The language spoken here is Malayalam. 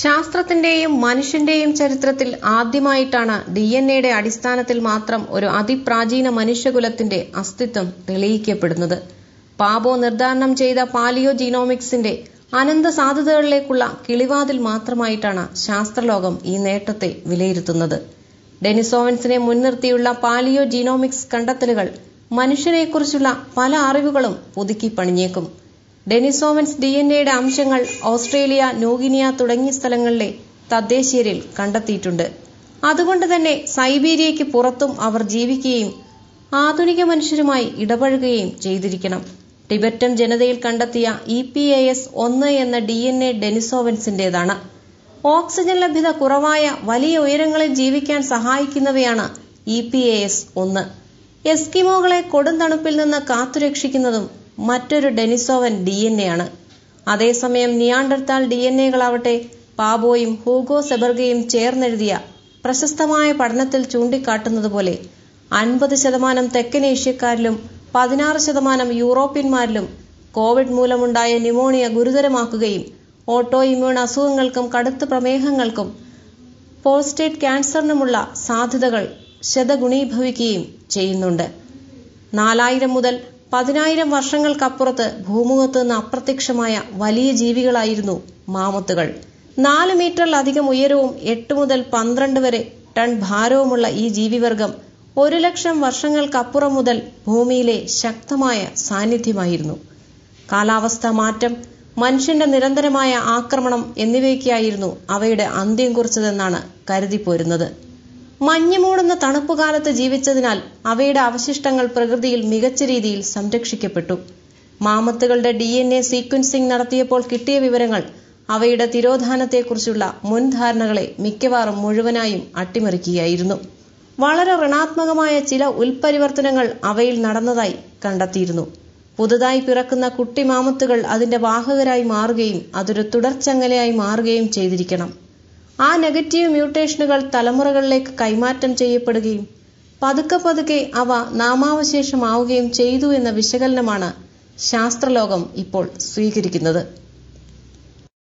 ശാസ്ത്രത്തിന്റെയും മനുഷ്യന്റെയും ചരിത്രത്തിൽ ആദ്യമായിട്ടാണ് ഡി എൻ എയുടെ അടിസ്ഥാനത്തിൽ മാത്രം ഒരു അതിപ്രാചീന മനുഷ്യകുലത്തിന്റെ അസ്തിത്വം തെളിയിക്കപ്പെടുന്നത്. പാബോ നിർദ്ധാരണം ചെയ്ത പാലിയോ ജീനോമിക്സിന്റെ അനന്ത സാധ്യതകളിലേക്കുള്ള കിളിവാതിൽ മാത്രമായിട്ടാണ് ശാസ്ത്രലോകം ഈ നേട്ടത്തെ വിലയിരുത്തുന്നത്. ഡെനിസോവൻസിനെ മുൻനിർത്തിയുള്ള പാലിയോ ജീനോമിക്സ് കണ്ടെത്തലുകൾ മനുഷ്യനെക്കുറിച്ചുള്ള പല അറിവുകളും പുതുക്കി പണിഞ്ഞേക്കും. ഡെനിസോവൻസ് ഡി എൻ എയുടെ അംശങ്ങൾ ഓസ്ട്രേലിയ ന്യൂഗിനിയ തുടങ്ങിയ സ്ഥലങ്ങളിലെ തദ്ദേശീയരിൽ കണ്ടെത്തിയിട്ടുണ്ട്. അതുകൊണ്ട് തന്നെ സൈബീരിയയ്ക്ക് പുറത്തും അവർ ജീവിക്കുകയും ആധുനിക മനുഷ്യരുമായി ഇടപഴകുകയും ചെയ്തിരിക്കണം. ടിബറ്റൻ ജനതയിൽ കണ്ടെത്തിയ ഇ പി എ എസ് ഒന്ന് എന്ന ഡി എൻ എ ഡെനിസോവൻസിന്റേതാണ് ഓക്സിജൻ ലഭ്യത കുറവായ വലിയ ഉയരങ്ങളിൽ ജീവിക്കാൻ സഹായിക്കുന്നവയാണ് ഇ പി എ എസ് ഒന്ന്. എസ്കിമോകളെ കൊടും തണുപ്പിൽ നിന്ന് കാത്തുരക്ഷിക്കുന്നതും മറ്റൊരു ഡെനിസോവൻ ഡി എൻ എ ആണ്. അതേസമയം നിയാണ്ടർത്താൽ ഡി എൻ എകളാവട്ടെ പാബോയും ഹൂഗോ സെബർഗയും ചേർന്നെഴുതിയ പ്രശസ്തമായ പഠനത്തിൽ ചൂണ്ടിക്കാട്ടുന്നത് പോലെ അൻപത് ശതമാനം തെക്കൻ ഏഷ്യക്കാരിലും പതിനാറ് ശതമാനം യൂറോപ്യന്മാരിലും കോവിഡ് മൂലമുണ്ടായ ന്യൂമോണിയ ഗുരുതരമാക്കുകയും ഓട്ടോ ഇമ്മ്യൂൺ അസുഖങ്ങൾക്കും കടുത്ത പ്രമേഹങ്ങൾക്കും പോസ്റ്റേറ്റ് ക്യാൻസറിനുമുള്ള സാധ്യതകൾ ശതഗുണീഭവിക്കുകയും ചെയ്യുന്നുണ്ട്. നാലായിരം മുതൽ പതിനായിരം വർഷങ്ങൾക്കപ്പുറത്ത് ഭൂമുഖത്ത് നിന്ന് അപ്രത്യക്ഷമായ വലിയ ജീവികളായിരുന്നു മാമത്തുകൾ. നാല് മീറ്ററിലധികം ഉയരവും എട്ട് മുതൽ പന്ത്രണ്ട് വരെ ടൺ ഭാരവുമുള്ള ഈ ജീവിവർഗം ഒരു ലക്ഷം വർഷങ്ങൾക്കപ്പുറം മുതൽ ഭൂമിയിലെ ശക്തമായ സാന്നിധ്യമായിരുന്നു. കാലാവസ്ഥാ മാറ്റം മനുഷ്യന്റെ നിരന്തരമായ ആക്രമണം എന്നിവയ്ക്കായിരുന്നു അവയുടെ അന്ത്യം കുറിച്ചതെന്നാണ് കരുതിപ്പോരുന്നത്. മഞ്ഞ് മൂടുന്ന തണുപ്പുകാലത്ത് ജീവിച്ചതിനാൽ അവയുടെ അവശിഷ്ടങ്ങൾ പ്രകൃതിയിൽ മികച്ച രീതിയിൽ സംരക്ഷിക്കപ്പെട്ടു. മാമത്തുകളുടെ ഡി എൻ എ സീക്വൻസിംഗ് നടത്തിയപ്പോൾ കിട്ടിയ വിവരങ്ങൾ അവയുടെ തിരോധാനത്തെക്കുറിച്ചുള്ള മുൻധാരണകളെ മിക്കവാറും മുഴുവനായും അട്ടിമറിക്കുകയായിരുന്നു. വളരെ ഋണാത്മകമായ ചില ഉൽപരിവർത്തനങ്ങൾ അവയിൽ നടന്നതായി കണ്ടെത്തിയിരുന്നു. പുതുതായി പിറക്കുന്ന കുട്ടി മാമത്തുകൾ അതിന്റെ വാഹകരായി മാറുകയും അതൊരു തുടർച്ചങ്ങലയായി മാറുകയും ചെയ്തിരിക്കണം. ആ നെഗറ്റീവ് മ്യൂട്ടേഷനുകൾ തലമുറകളിലേക്ക് കൈമാറ്റം ചെയ്യപ്പെടുകയും പതുക്കെ പതുക്കെ അവ നാമാവശേഷമാവുകയും ചെയ്തു എന്ന വിശകലനമാണ് ശാസ്ത്രലോകം ഇപ്പോൾ സ്വീകരിക്കുന്നത്.